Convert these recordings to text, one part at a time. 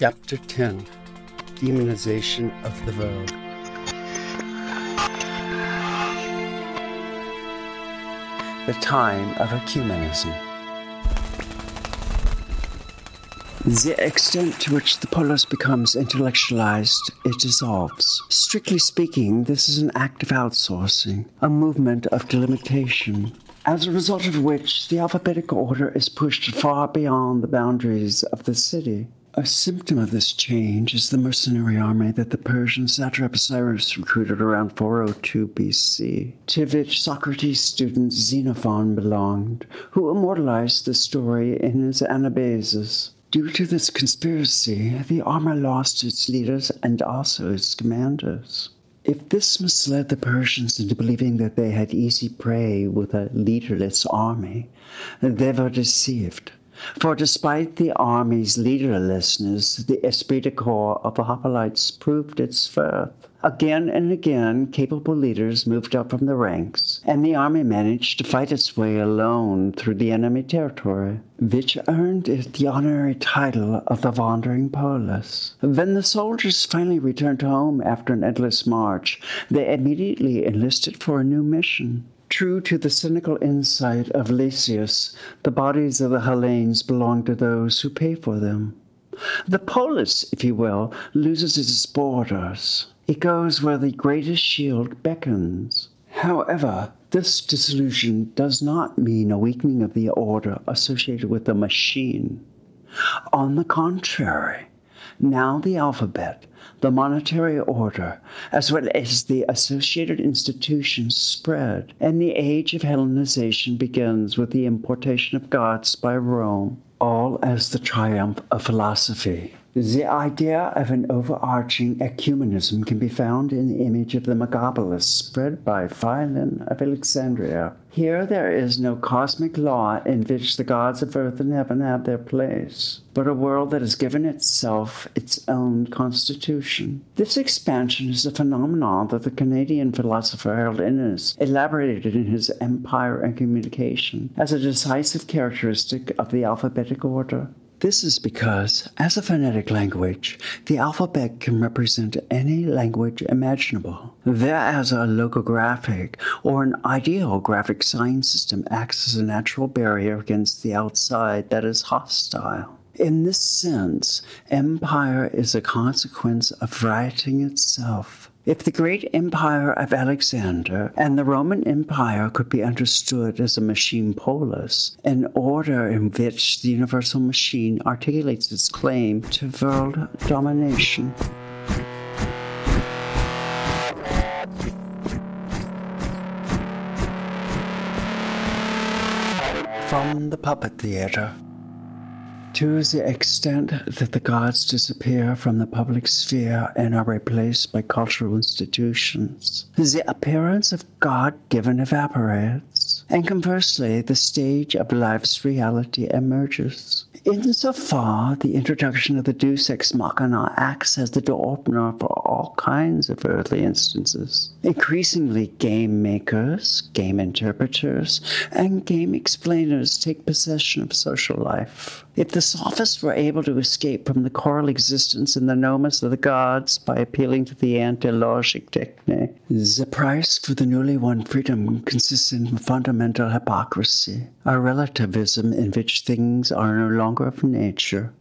Chapter 10 Demonization of the Vogue. The time of ecumenism. The extent to which the polis becomes intellectualized, it dissolves. Strictly speaking, this is an act of outsourcing, a movement of delimitation, as a result of which the alphabetical order is pushed far beyond the boundaries of the city. A symptom of this change is the mercenary army that the Persian satrap Cyrus recruited around 402 BC, to which Socrates' student Xenophon belonged, who immortalized the story in his Anabasis. Due to this conspiracy, the army lost its leaders and also its commanders. If this misled the Persians into believing that they had easy prey with a leaderless army, they were deceived. For despite the army's leaderlessness, the esprit de corps of the hoplites proved its worth. Again and again, capable leaders moved up from the ranks, and the army managed to fight its way alone through the enemy territory, which earned it the honorary title of the Wandering Polis. When the soldiers finally returned home after an endless march, they immediately enlisted for a new mission. True to the cynical insight of Lysias, the bodies of the Hellenes belong to those who pay for them. The polis, if you will, loses its borders. It goes where the greatest shield beckons. However, this dissolution does not mean a weakening of the order associated with the machine. On the contrary, now the alphabet, the monetary order, as well as the associated institutions spread, and the age of Hellenization begins with the importation of gods by Rome, all as the triumph of philosophy. The idea of an overarching ecumenism can be found in the image of the Megapolis spread by Philon of Alexandria. Here there is no cosmic law in which the gods of earth and heaven have their place, but a world that has given itself its own constitution. This expansion is a phenomenon that the Canadian philosopher Harold Innis elaborated in his Empire and Communication as a decisive characteristic of the alphabetic order. This is because, as a phonetic language, the alphabet can represent any language imaginable, whereas a logographic or an ideographic sign system acts as a natural barrier against the outside that is hostile. In this sense, empire is a consequence of writing itself. If the great empire of Alexander and the Roman Empire could be understood as a machine polis, an order in which the universal machine articulates its claim to world domination. From the Puppet Theater. To the extent that the gods disappear from the public sphere and are replaced by cultural institutions, the appearance of God given evaporates, and conversely, the stage of life's reality emerges. Insofar, the introduction of the Deus Ex Machina acts as the door opener for all kinds of earthly instances. Increasingly, game makers, game interpreters, and game explainers take possession of social life. If the sophists were able to escape from the choral existence in the nomos of the gods by appealing to the antilogic technique, the price for the newly won freedom consists in fundamental hypocrisy, a relativism in which things are no longer of nature,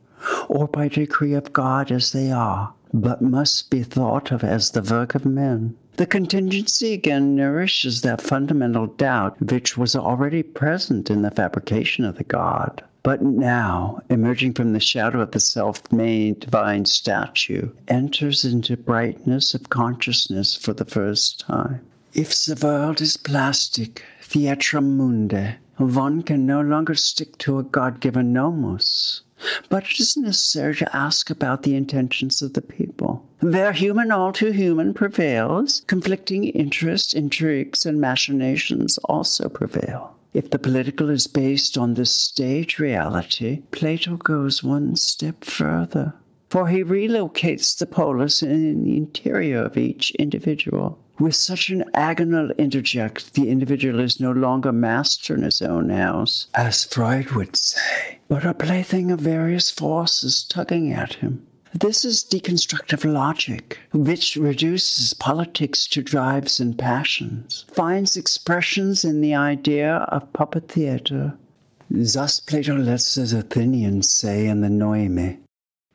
or by decree of God as they are, but must be thought of as the work of men. The contingency again nourishes that fundamental doubt which was already present in the fabrication of the God, but now, emerging from the shadow of the self made divine statue, enters into brightness of consciousness for the first time. If the world is plastic, theatrum mundi, one can no longer stick to a God given nomos. But it is necessary to ask about the intentions of the people. Where human all too human prevails, conflicting interests, intrigues, and machinations also prevail. If the political is based on this stage reality, Plato goes one step further, for he relocates the polis in the interior of each individual. With such an agonal interject, the individual is no longer master in his own house, as Freud would say, but a plaything of various forces tugging at him. This is deconstructive logic, which reduces politics to drives and passions, finds expressions in the idea of puppet theater. Thus Plato lets the Athenians say in the Nomoi,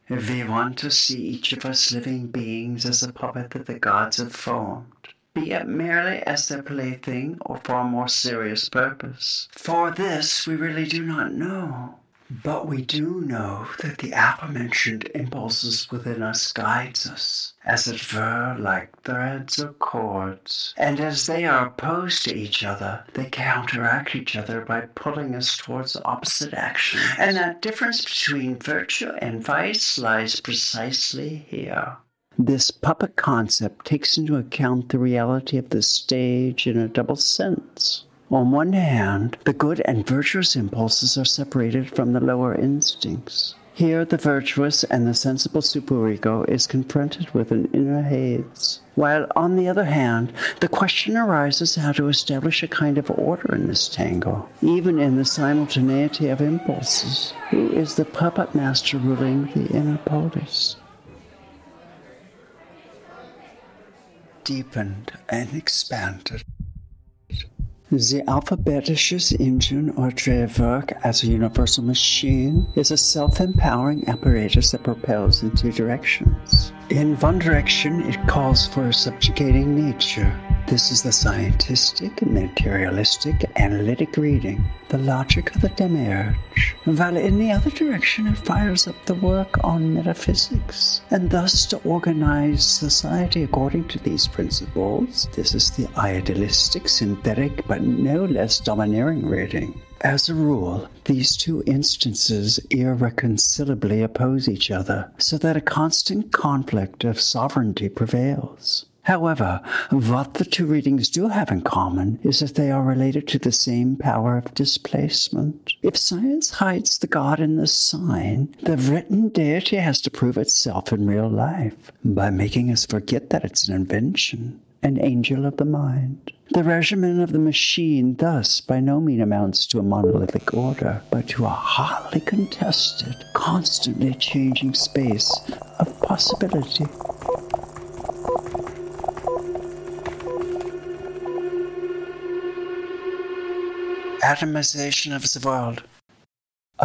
if we want to see each of us living beings as a puppet that the gods have formed, be it merely as their plaything or for a more serious purpose. For this we really do not know. But we do know that the aforementioned impulses within us guides us, as it were, like threads or cords. And as they are opposed to each other, they counteract each other by pulling us towards opposite action. And that difference between virtue and vice lies precisely here. This puppet concept takes into account the reality of the stage in a double sense. On one hand, the good and virtuous impulses are separated from the lower instincts. Here, the virtuous and the sensible superego is confronted with an inner Hades. While, on the other hand, the question arises how to establish a kind of order in this tangle, even in the simultaneity of impulses. Who is the puppet master ruling the inner polis? Deepened and expanded. The alphabetisches engine or Drehwerk as a universal machine is a self-empowering apparatus that propels in two directions. In one direction, it calls for a subjugating nature. This is the scientistic, materialistic, analytic reading, the logic of the demiurge. While in the other direction, it fires up the work on metaphysics. And thus, to organize society according to these principles, this is the idealistic, synthetic, but no less domineering reading. As a rule, these two instances irreconcilably oppose each other, so that a constant conflict of sovereignty prevails. However, what the two readings do have in common is that they are related to the same power of displacement. If science hides the God in the sign, the written deity has to prove itself in real life by making us forget that it's an invention, an angel of the mind. The regimen of the machine thus by no means amounts to a monolithic order, but to a hotly contested, constantly changing space of possibility. atomization of the world.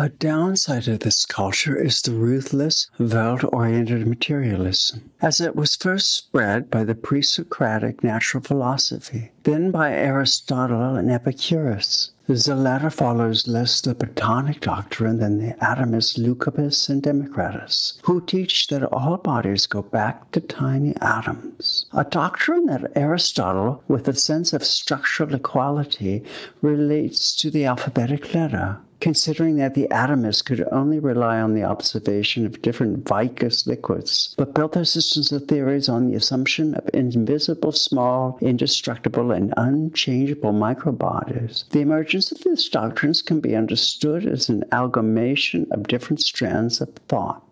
A downside of this culture is the ruthless, world oriented materialism, as it was first spread by the pre Socratic natural philosophy, then by Aristotle and Epicurus. The latter follows less the Platonic doctrine than the atomists Leucippus and Democritus, who teach that all bodies go back to tiny atoms. A doctrine that Aristotle, with a sense of structural equality, relates to the alphabetic letter considering that the atomists could only rely on the observation of different viscous liquids, but built their systems of theories on the assumption of invisible, small, indestructible, and unchangeable microbodies. The emergence of these doctrines can be understood as an amalgamation of different strands of thought.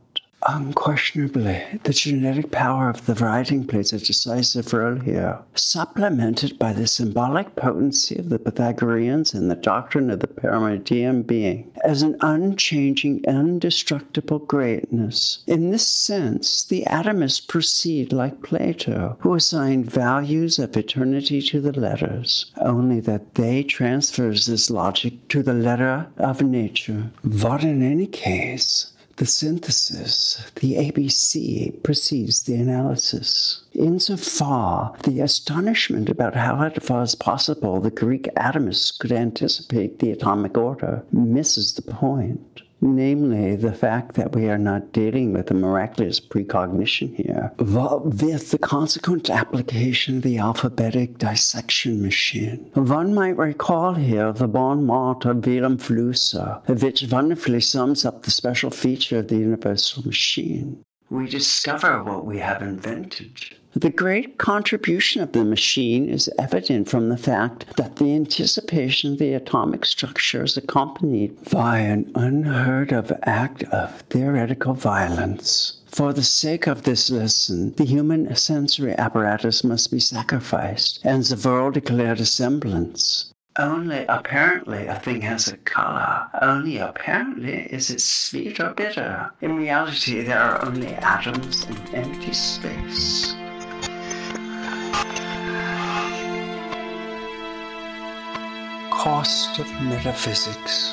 Unquestionably, the genetic power of the writing plays a decisive role here, supplemented by the symbolic potency of the Pythagoreans and the doctrine of the Parmenidean being as an unchanging, indestructible greatness. In this sense, the atomists proceed like Plato, who assigned values of eternity to the letters, only that they transfers this logic to the letter of nature. But in any case, the synthesis, the ABC, precedes the analysis. Insofar, the astonishment about how it was possible the Greek atomists could anticipate the atomic order misses the point namely the fact that we are not dealing with a miraculous precognition here, with the consequent application of the alphabetic dissection machine. One might recall here the bon mot of Vilém Flusser, which wonderfully sums up the special feature of the universal machine. We discover what we have invented. The great contribution of the machine is evident from the fact that the anticipation of the atomic structure is accompanied by an unheard of act of theoretical violence. For the sake of this lesson, the human sensory apparatus must be sacrificed and the world declared a semblance only apparently a thing has a color. Only apparently is it sweet or bitter. In reality, there are only atoms and empty space. Cost of metaphysics.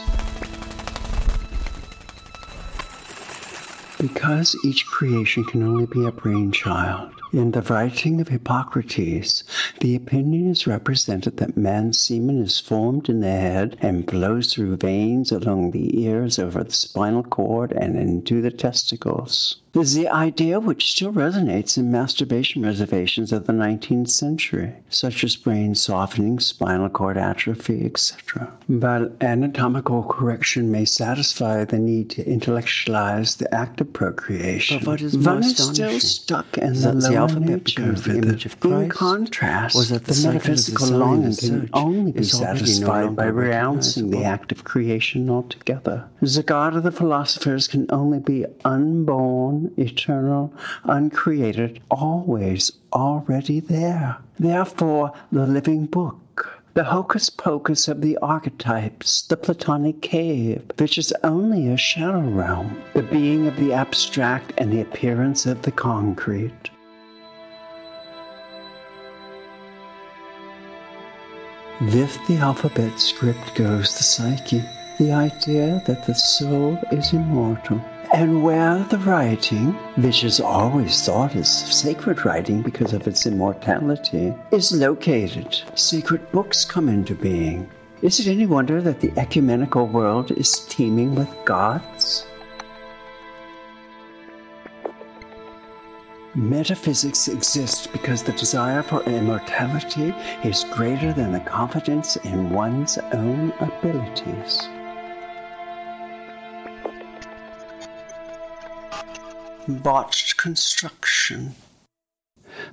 Because each creation can only be a brainchild, in the writing of Hippocrates, the opinion is represented that man's semen is formed in the head and flows through veins along the ears over the spinal cord and into the testicles This is the idea which still resonates in masturbation reservations of the 19th century, such as brain softening, spinal cord atrophy, etc. But anatomical correction may satisfy the need to intellectualize the act of procreation. But what is One is still stuck in the, alphabet becomes the image of In contrast, was that the the metaphysical longing can only be satisfied by renouncing the act of creation altogether. The God of the philosophers can only be unborn, eternal, uncreated, always already there. Therefore, the living book. The hocus pocus of the archetypes, the Platonic cave, which is only a shadow realm, the being of the abstract and the appearance of the concrete. With the alphabet script goes the psyche, the idea that the soul is immortal. And where the writing, which is always thought as sacred writing because of its immortality, is located, sacred books come into being. Is it any wonder that the ecumenical world is teeming with gods? Metaphysics exists because the desire for immortality is greater than the confidence in one's own abilities. Botched construction.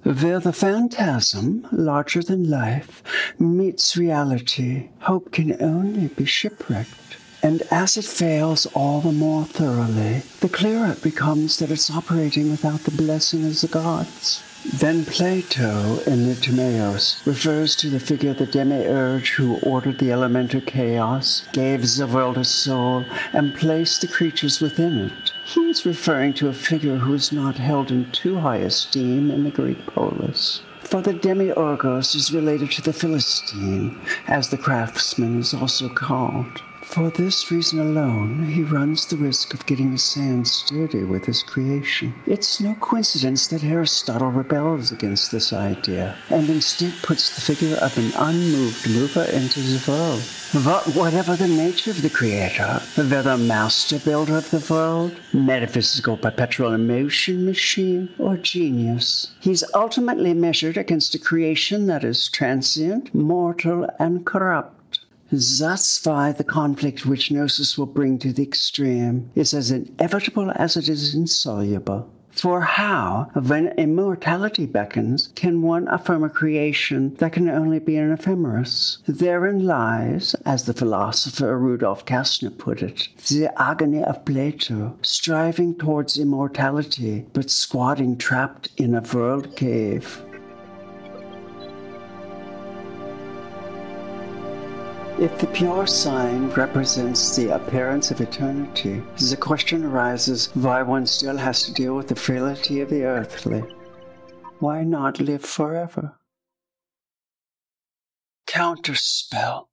Where the phantasm, larger than life, meets reality, hope can only be shipwrecked. And as it fails all the more thoroughly, the clearer it becomes that it's operating without the blessing of the gods. Then Plato, in the Timaeus, refers to the figure of the demiurge who ordered the elemental chaos, gave the world a soul, and placed the creatures within it. He is referring to a figure who is not held in too high esteem in the Greek polis. For the demiurgos is related to the Philistine, as the craftsman is also called. For this reason alone, he runs the risk of getting his hands dirty with his creation. It's no coincidence that Aristotle rebels against this idea and instead puts the figure of an unmoved mover into the world. But whatever the nature of the creator, whether master builder of the world, metaphysical perpetual emotion machine, or genius, he's ultimately measured against a creation that is transient, mortal, and corrupt. Thus why the conflict which Gnosis will bring to the extreme is as inevitable as it is insoluble. For how, when immortality beckons, can one affirm a creation that can only be an ephemeris? Therein lies, as the philosopher Rudolf Kassner put it, the agony of Plato, striving towards immortality, but squatting trapped in a world cave. If the pure sign represents the appearance of eternity, the question arises why one still has to deal with the frailty of the earthly. Why not live forever? Counterspell.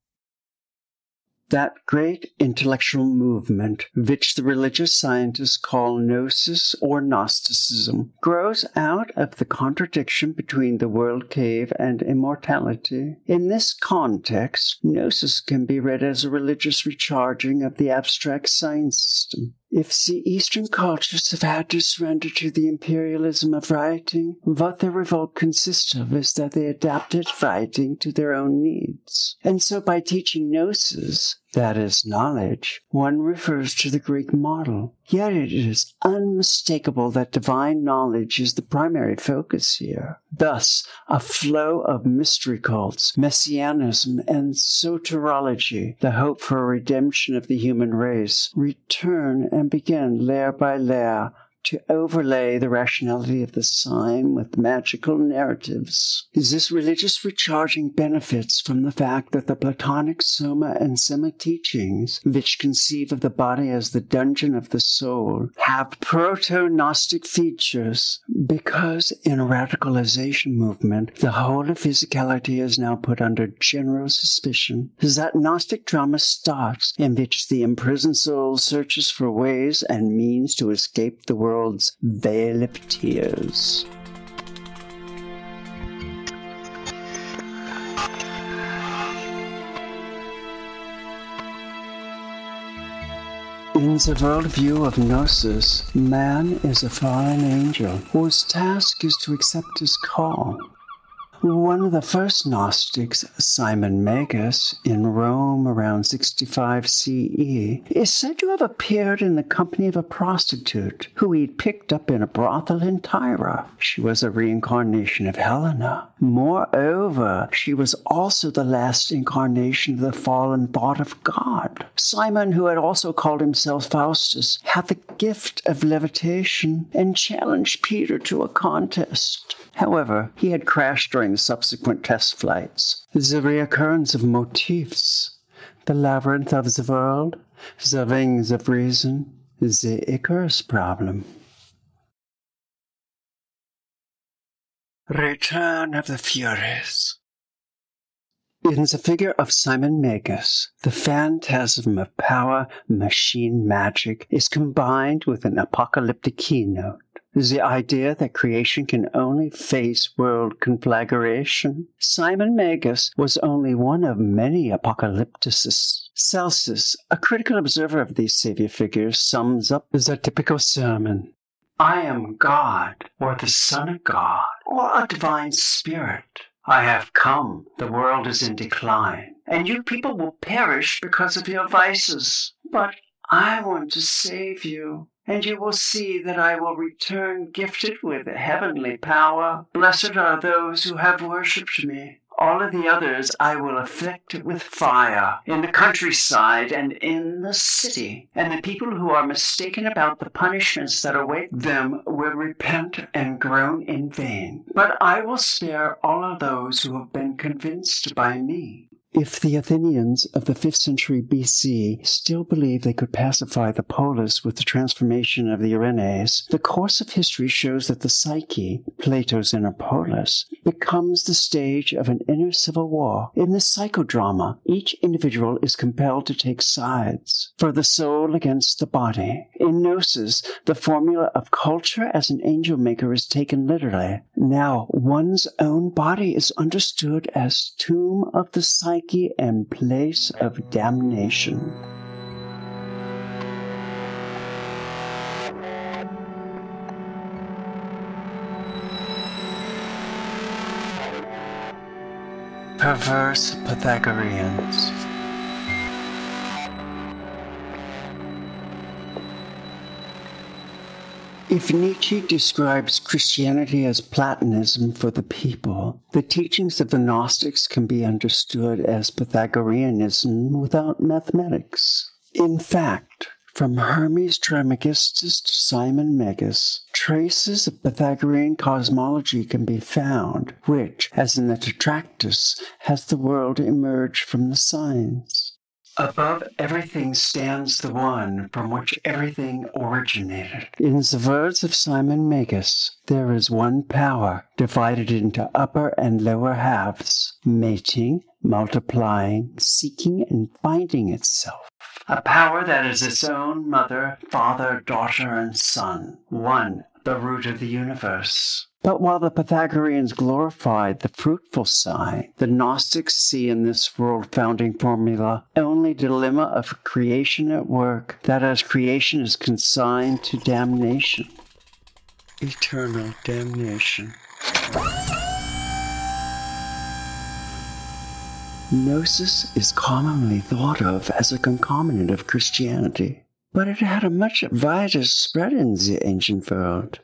That great intellectual movement, which the religious scientists call Gnosis or Gnosticism, grows out of the contradiction between the world cave and immortality. In this context, Gnosis can be read as a religious recharging of the abstract science system. If the Eastern cultures have had to surrender to the imperialism of writing, what their revolt consists of is that they adapted writing to their own needs. And so by teaching gnosis, that is knowledge, one refers to the Greek model. Yet it is unmistakable that divine knowledge is the primary focus here. Thus, a flow of mystery cults, messianism, and soteriology, the hope for redemption of the human race, return and begin layer by layer to overlay the rationality of the sign with magical narratives. Is This religious recharging benefits from the fact that the Platonic Soma and Sema teachings, which conceive of the body as the dungeon of the soul, have proto Gnostic features because in a radicalization movement, the whole of physicality is now put under general suspicion. Is that Gnostic drama starts in which the imprisoned soul searches for ways and means to escape the world's veil of tears. In the worldview of Gnosis, man is a fallen angel whose task is to accept his call. One of the first Gnostics, Simon Magus, in Rome around 65 CE, is said to have appeared in the company of a prostitute who he'd picked up in a brothel in Tyre. She was a reincarnation of Helena. Moreover, she was also the last incarnation of the fallen thought of God. Simon, who had also called himself Faustus, had the gift of levitation and challenged Peter to a contest. However, he had crashed during the subsequent test flights. The reoccurrence of motifs, the labyrinth of the world, the wings of reason, the Icarus problem. Return of the Furies. In the figure of Simon Magus, the phantasm of power machine magic is combined with an apocalyptic keynote the idea that creation can only face world conflagration. Simon Magus was only one of many apocalypticists. Celsus, a critical observer of these savior figures, sums up the typical sermon. I am God, or the Son of God, or a divine spirit. I have come, the world is in decline, and you people will perish because of your vices. But I want to save you and you will see that I will return gifted with heavenly power. Blessed are those who have worshipped me. All of the others I will afflict with fire in the countryside and in the city. And the people who are mistaken about the punishments that await them will repent and groan in vain. But I will spare all of those who have been convinced by me. If the Athenians of the 5th century BC still believed they could pacify the polis with the transformation of the Erinyes, the course of history shows that the psyche, Plato's inner polis, becomes the stage of an inner civil war. In this psychodrama, each individual is compelled to take sides for the soul against the body. In Gnosis, the formula of culture as an angel maker is taken literally. Now, one's own body is understood as tomb of the psyche and place of damnation. Perverse Pythagoreans. If Nietzsche describes Christianity as Platonism for the people, the teachings of the Gnostics can be understood as Pythagoreanism without mathematics. In fact, from Hermes Trismegistus to Simon Magus, traces of Pythagorean cosmology can be found, which, as in the Tetractys, has the world emerge from the signs. Above everything stands the one from which everything originated. In the words of Simon Magus, there is one power divided into upper and lower halves, mating, multiplying, seeking, and finding itself. A power that is its own mother, father, daughter, and son, one, the root of the universe. But while the Pythagoreans glorified the fruitful sign, the Gnostics see in this world founding formula only dilemma of creation at work, that as creation is consigned to damnation. Eternal damnation. Gnosis is commonly thought of as a concomitant of Christianity, but it had a much wider spread in the ancient world.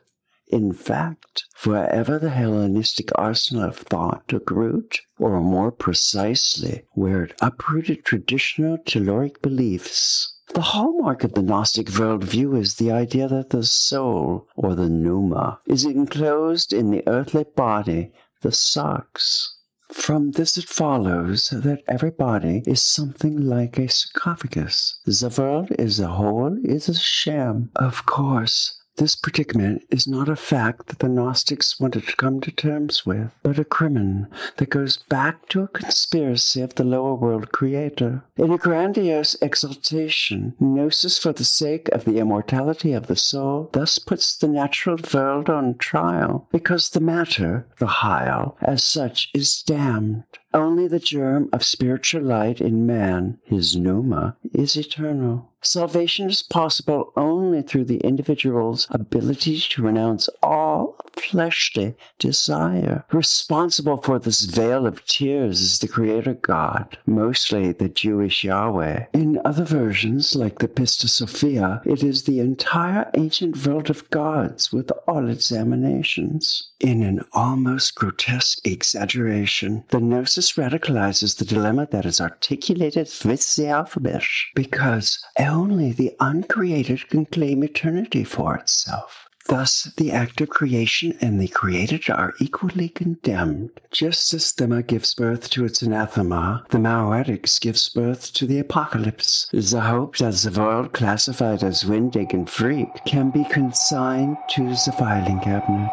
In fact, wherever the Hellenistic arsenal of thought took root, or more precisely, where it uprooted traditional telluric beliefs, The hallmark of the Gnostic worldview is the idea that the soul, or the pneuma, is enclosed in the earthly body, the sarx. From this it follows that every body is something like a sarcophagus. The world is a whole, is a sham. Of course, this predicament is not a fact that the Gnostics wanted to come to terms with, but a crimen that goes back to a conspiracy of the lower world creator. In a grandiose exaltation, Gnosis, for the sake of the immortality of the soul, thus puts the natural world on trial, because the matter, the hyle, as such, is damned. Only the germ of spiritual light in man, his pneuma, is eternal. Salvation is possible only through the individual's ability to renounce all fleshly desire. Responsible for this veil of tears is the Creator God, mostly the Jewish Yahweh. In other versions, like the Pistis Sophia, it is the entire ancient world of gods with all its emanations. In an almost grotesque exaggeration, the Gnosis radicalizes the dilemma that is articulated with the alphabet, because only the uncreated can claim eternity for itself. Thus, the act of creation and the created are equally condemned. Just as Thema gives birth to its anathema, the Maoetics gives birth to the apocalypse. The hope that the world classified as windig and freak can be consigned to the filing cabinet.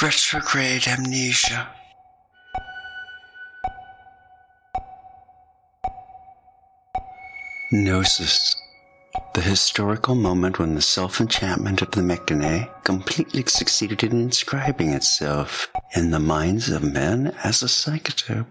Retrograde amnesia. Gnosis. The historical moment when the self enchantment of the Mechane completely succeeded in inscribing itself in the minds of men as a psychotope,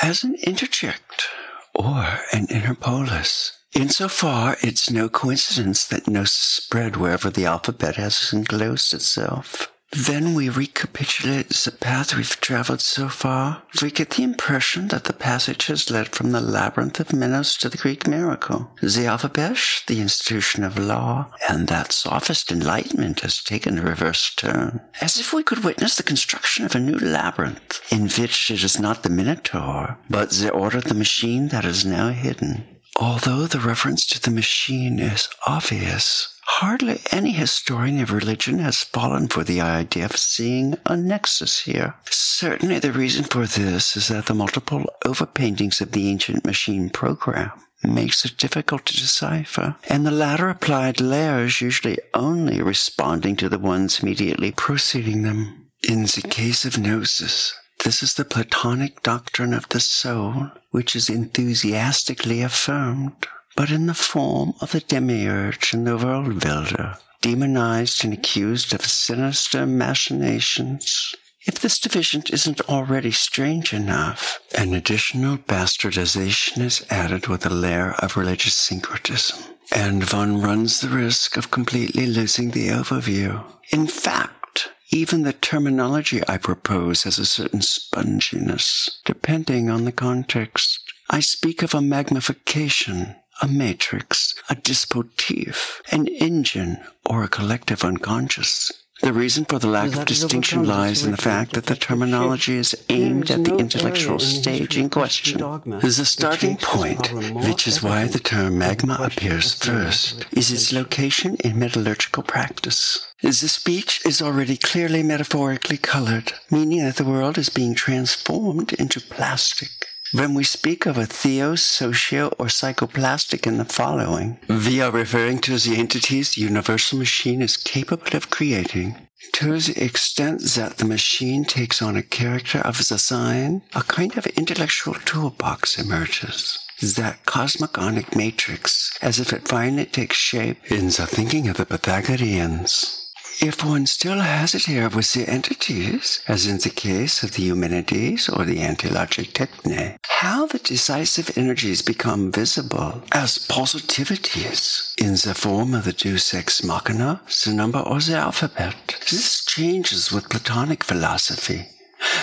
as an interject, or an inner polis. Insofar, it's no coincidence that Gnosis spread wherever the alphabet has enclosed itself. Then we recapitulate the path we've traveled so far. We get the impression that the passage has led from the labyrinth of Minos to the Greek miracle. The alphabet, the institution of law, and that sophist enlightenment has taken a reverse turn. As if we could witness the construction of a new labyrinth, in which it is not the Minotaur, but the order of the machine that is now hidden. Although the reference to the machine is obvious, Hardly any historian of religion has fallen for the idea of seeing a nexus here. Certainly, the reason for this is that the multiple overpaintings of the ancient machine program makes it difficult to decipher, and the latter applied layers usually only responding to the ones immediately preceding them. In the case of Gnosis, this is the Platonic doctrine of the soul, which is enthusiastically affirmed but in the form of the demiurge and the world builder, demonized and accused of sinister machinations. If this division isn't already strange enough, an additional bastardization is added with a layer of religious syncretism, and one runs the risk of completely losing the overview. In fact, even the terminology I propose has a certain sponginess, depending on the context. I speak of a magnification, a matrix, a dispositif, an engine, or a collective unconscious. The reason for the lack of distinction lies in the fact that the terminology is aimed at the intellectual stage in question. The starting point, which is why the term magma appears first, is its location in metallurgical practice. The speech is already clearly metaphorically colored, meaning that the world is being transformed into plastic. When we speak of a theo, socio, or psychoplastic in the following, we are referring to the entities the universal machine is capable of creating. To the extent that the machine takes on a character of the sign, a kind of intellectual toolbox emerges. That cosmogonic matrix, as if it finally takes shape in the thinking of the Pythagoreans. If one still has it here with the entities, as in the case of the Eumenides or the antilogic techne, how the decisive energies become visible as positivities in the form of the deus ex machina, the number or the alphabet. This changes with Platonic philosophy.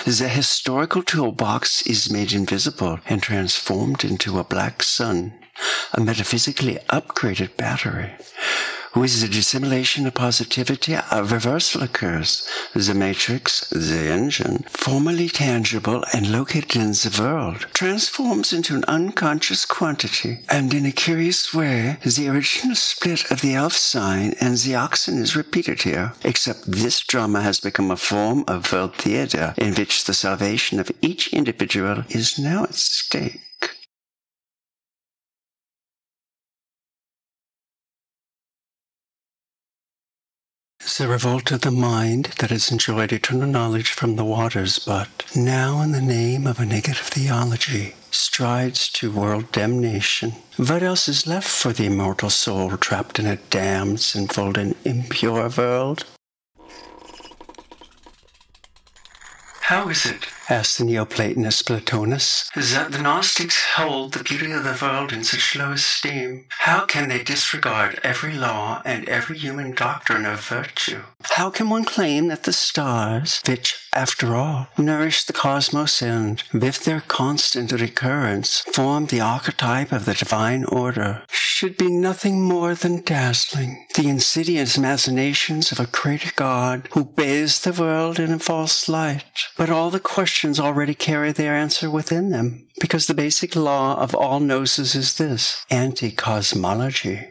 The historical toolbox is made invisible and transformed into a black sun, a metaphysically upgraded battery With the dissimulation of positivity, a reversal occurs. The matrix, the engine, formerly tangible and located in the world, transforms into an unconscious quantity. And in a curious way, the original split of the Aleph sign and the oxen is repeated here, except this drama has become a form of world theater in which the salvation of each individual is now at stake. The revolt of the mind that has enjoyed eternal knowledge from the waters, but now in the name of a negative theology strides to world damnation. What else is left for the immortal soul trapped in a damned, sinful, and impure world? How is it, asked the Neoplatonist Plotinus, that the Gnostics hold the beauty of the world in such low esteem? How can they disregard every law and every human doctrine of virtue? How can one claim that the stars, which, after all, nourish the cosmos and, with their constant recurrence, form the archetype of the divine order, should be nothing more than dazzling, the insidious machinations of a great God who bathes the world in a false light? But all the questions already carry their answer within them, because the basic law of all gnosis is this anti cosmology.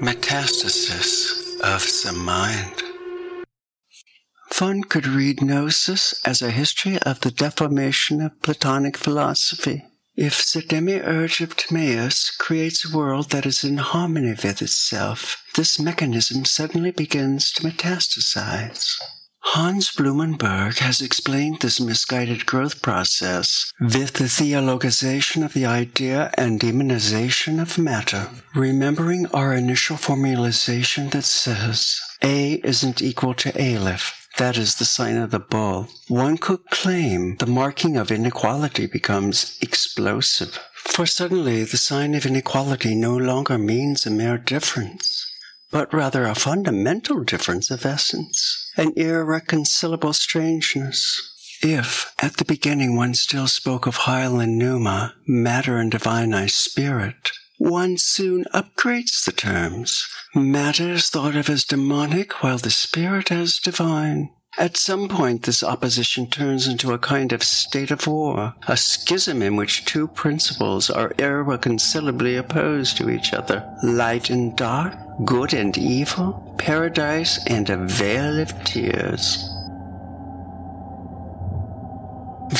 Metastasis of the mind. One could read Gnosis as a history of the deformation of Platonic philosophy. If the demiurge of Timaeus creates a world that is in harmony with itself, this mechanism suddenly begins to metastasize. Hans Blumenberg has explained this misguided growth process with the theologization of the idea and demonization of matter, remembering our initial formalization that says A isn't equal to Aleph, that is the sign of the bull. One could claim the marking of inequality becomes explosive. For suddenly the sign of inequality no longer means a mere difference, but rather a fundamental difference of essence, an irreconcilable strangeness. If, at the beginning, one still spoke of Hyle and Pneuma, matter and divine I spirit, one soon upgrades the terms. Matter is thought of as demonic, while the spirit as divine. At some point, this opposition turns into a kind of state of war, a schism in which two principles are irreconcilably opposed to each other light and dark, good and evil, paradise and a vale of tears.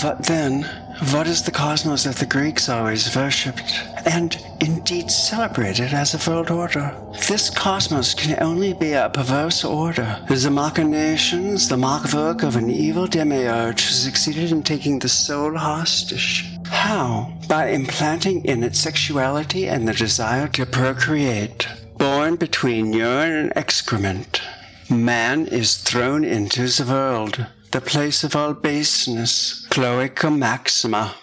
But then, what is the cosmos that the Greeks always worshipped, and indeed celebrated as a world order? This cosmos can only be a perverse order. The machinations, the work of an evil demiurge who succeeded in taking the soul hostage. How? By implanting in it sexuality and the desire to procreate. Born between urine and excrement, man is thrown into the world the place of all baseness, cloaca maxima.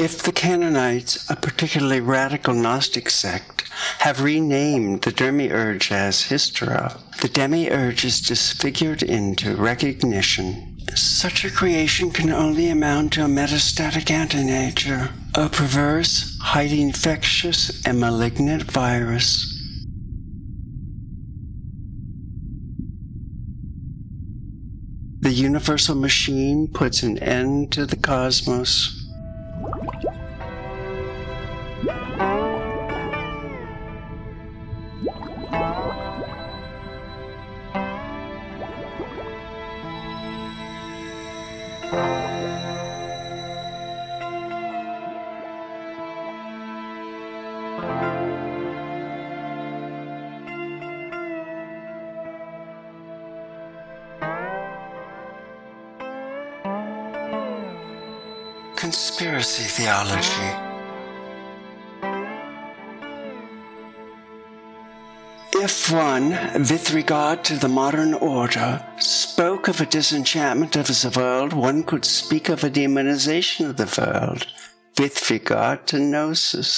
If the Cainites, a particularly radical Gnostic sect, have renamed the demiurge as Hystera, the demiurge is disfigured into recognition such a creation can only amount to a metastatic antinature, a perverse, highly infectious, and malignant virus. The universal machine puts an end to the cosmos. Theology. If one, with regard to the modern order, spoke of a disenchantment of the world, one could speak of a demonization of the world. with regard to gnosis.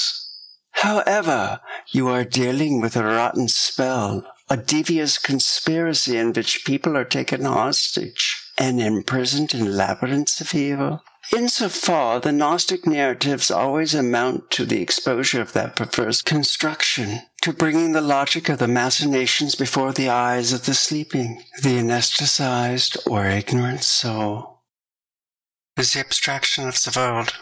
However, you are dealing with a rotten spell, a devious conspiracy in which people are taken hostage and imprisoned in labyrinths of evil. Insofar, the Gnostic narratives always amount to the exposure of that perverse construction, to bringing the logic of the machinations before the eyes of the sleeping, the anesthetized or ignorant soul. Is the abstraction of the world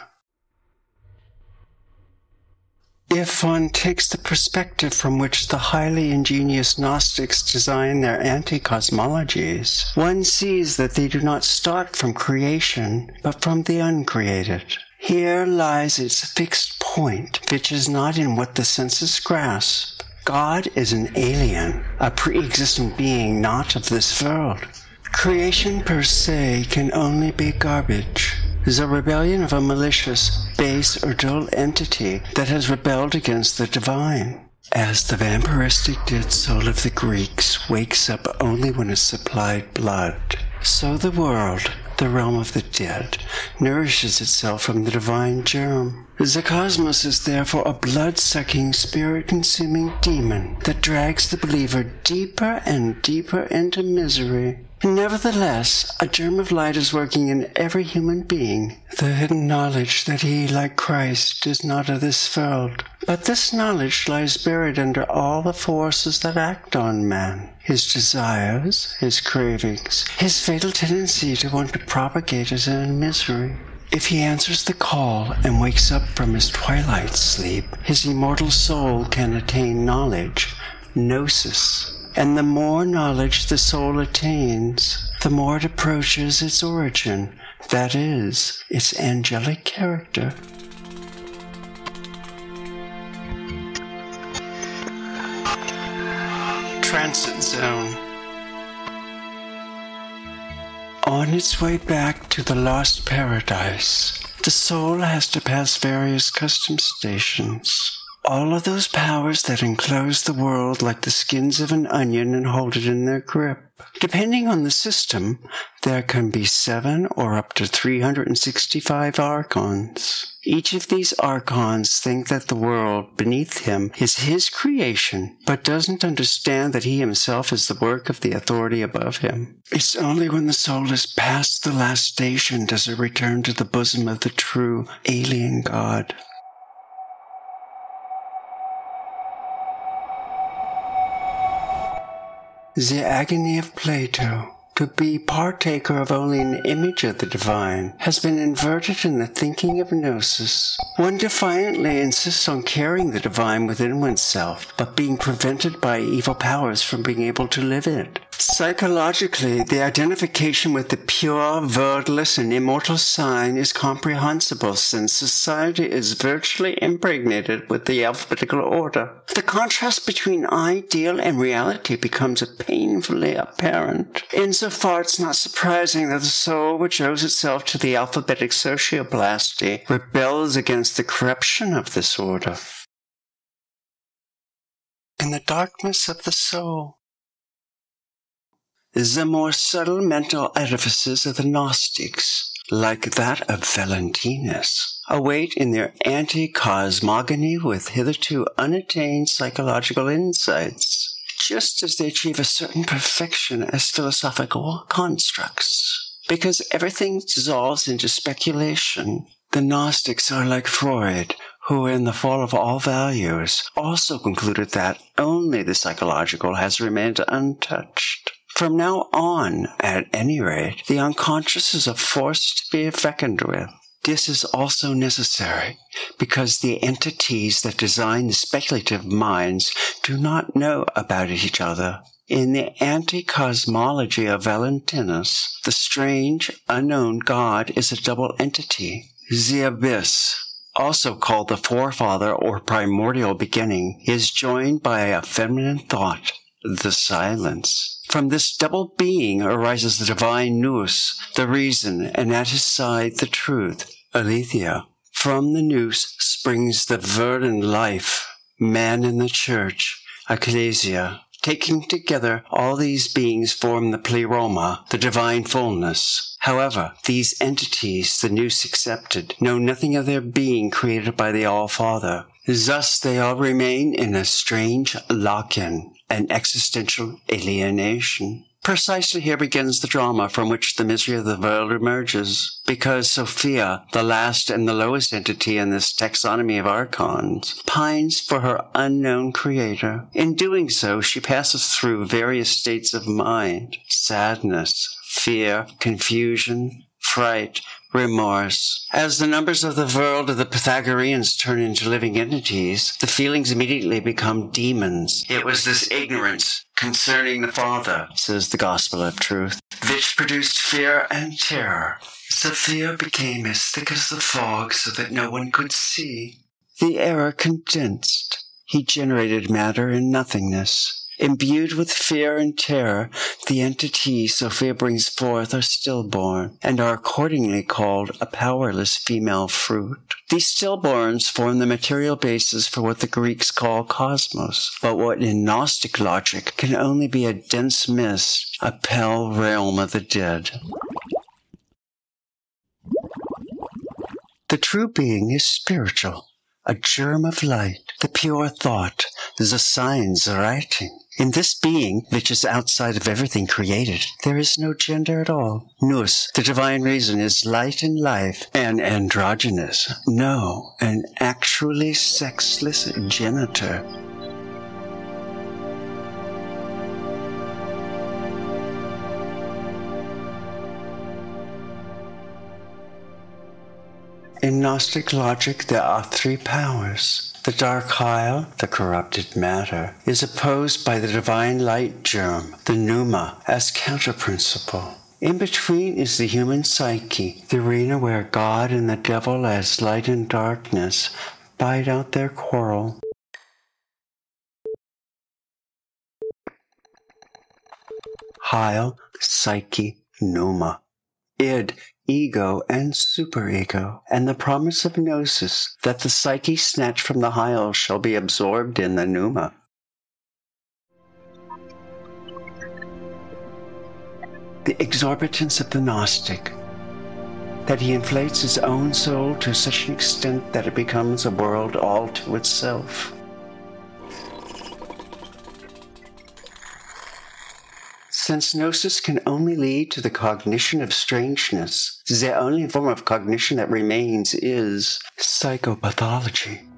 If one takes the perspective from which the highly ingenious Gnostics design their anti-cosmologies, one sees that they do not start from creation, but from the uncreated. Here lies its fixed point, which is not in what the senses grasp. God is an alien, a pre-existent being not of this world. Creation per se can only be garbage is a rebellion of a malicious, base, or dull entity that has rebelled against the divine. As the vampiristic dead soul of the Greeks wakes up only when it's supplied blood, so the world, the realm of the dead, nourishes itself from the divine germ. The cosmos is therefore a blood-sucking, spirit-consuming demon that drags the believer deeper and deeper into misery Nevertheless, a germ of light is working in every human being, the hidden knowledge that he, like Christ, is not of this world. But this knowledge lies buried under all the forces that act on man his desires, his cravings, his fatal tendency to want to propagate his own misery. If he answers the call and wakes up from his twilight sleep, his immortal soul can attain knowledge, gnosis, and the more knowledge the soul attains, the more it approaches its origin, that is, its angelic character. Transit Zone On its way back to the lost paradise, the soul has to pass various custom stations all of those powers that enclose the world like the skins of an onion and hold it in their grip. Depending on the system, there can be seven or up to 365 archons. Each of these archons think that the world beneath him is his creation, but doesn't understand that he himself is the work of the authority above him. It's only when the soul has passed the last station does it return to the bosom of the true alien God. The agony of Plato, to be partaker of only an image of the divine, has been inverted in the thinking of Gnosis. One defiantly insists on carrying the divine within oneself, but being prevented by evil powers from being able to live it. Psychologically, the identification with the pure, wordless, and immortal sign is comprehensible since society is virtually impregnated with the alphabetical order. The contrast between ideal and reality becomes painfully apparent. Insofar, it's not surprising that the soul, which owes itself to the alphabetic socioplasty, rebels against the corruption of this order. In the darkness of the soul, the more subtle mental edifices of the Gnostics, like that of Valentinus, await in their anti-cosmogony with hitherto unattained psychological insights, just as they achieve a certain perfection as philosophical constructs. Because everything dissolves into speculation, the Gnostics are like Freud, who in the fall of all values also concluded that only the psychological has remained untouched. From now on, at any rate, the unconscious is a force to be reckoned with. This is also necessary because the entities that design the speculative minds do not know about each other. In the anti-cosmology of Valentinus, the strange, unknown God is a double entity. The abyss, also called the forefather or primordial beginning, is joined by a feminine thought, the silence. From this double being arises the divine nous, the reason, and at his side the truth, aletheia. From the nous springs the verdant life, man in the church, ecclesia. Taking together, all these beings form the pleroma, the divine fullness. However, these entities the nous accepted know nothing of their being created by the All-Father. Thus they all remain in a strange lock-in, an existential alienation. Precisely here begins the drama from which the misery of the world emerges, because Sophia, the last and the lowest entity in this taxonomy of archons, pines for her unknown creator. In doing so, she passes through various states of mind, sadness, fear, confusion, fright, remorse. As the numbers of the world of the Pythagoreans turn into living entities, the feelings immediately become demons. It was this ignorance concerning the Father, says the Gospel of Truth, which produced fear and terror. Sophia became as thick as the fog so that no one could see. The error condensed. He generated matter in nothingness. Imbued with fear and terror, the entities Sophia brings forth are stillborn and are accordingly called a powerless female fruit. These stillborns form the material basis for what the Greeks call cosmos, but what in Gnostic logic can only be a dense mist, a pale realm of the dead. The true being is spiritual, a germ of light, the pure thought, the signs writing. In this being, which is outside of everything created, there is no gender at all. Nous, the divine reason, is light and life, and androgynous. No, an actually sexless genitor. In Gnostic logic, there are three powers the dark hyle, the corrupted matter, is opposed by the divine light germ, the pneuma, as counterprinciple. In between is the human psyche, the arena where God and the devil, as light and darkness, bite out their quarrel. Hyle, psyche, pneuma. Id ego, and superego, and the promise of gnosis that the psyche snatched from the Hyle shall be absorbed in the pneuma. The exorbitance of the Gnostic, that he inflates his own soul to such an extent that it becomes a world all to itself. Since gnosis can only lead to the cognition of strangeness, the only form of cognition that remains is psychopathology.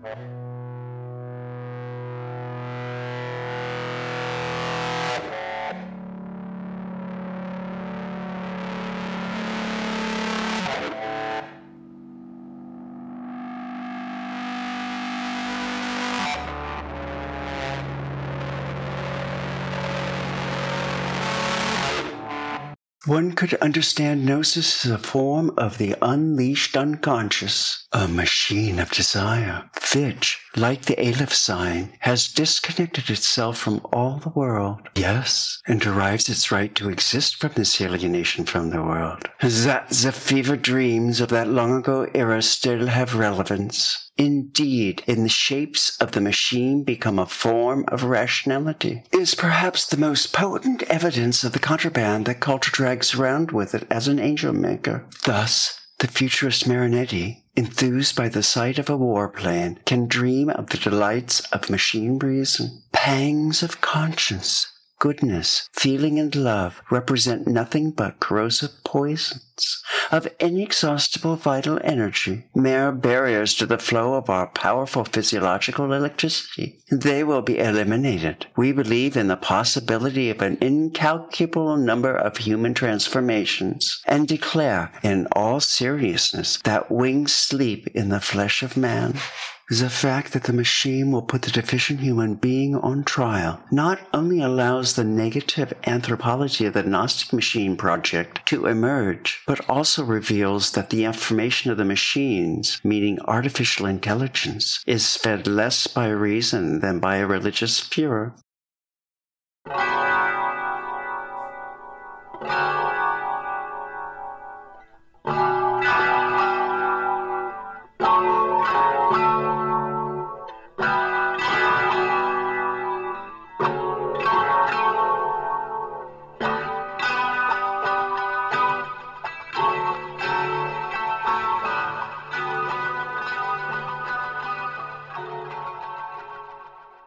One could understand Gnosis as a form of the unleashed unconscious, a machine of desire, which, like the Aleph sign, has disconnected itself from all the world. Yes, and derives its right to exist from this alienation from the world. That the fever dreams of that long ago era still have relevance indeed in the shapes of the machine become a form of rationality, is perhaps the most potent evidence of the contraband that culture drags around with it as an angel maker. Thus, the futurist Marinetti, enthused by the sight of a warplane, can dream of the delights of machine reason, pangs of conscience, goodness, feeling, and love represent nothing but corrosive poisons of inexhaustible vital energy, mere barriers to the flow of our powerful physiological electricity. They will be eliminated. We believe in the possibility of an incalculable number of human transformations and declare in all seriousness that wings sleep in the flesh of man the fact that the machine will put the deficient human being on trial not only allows the negative anthropology of the Gnostic Machine Project to emerge, but also reveals that the information of the machines, meaning artificial intelligence, is fed less by reason than by a religious furor.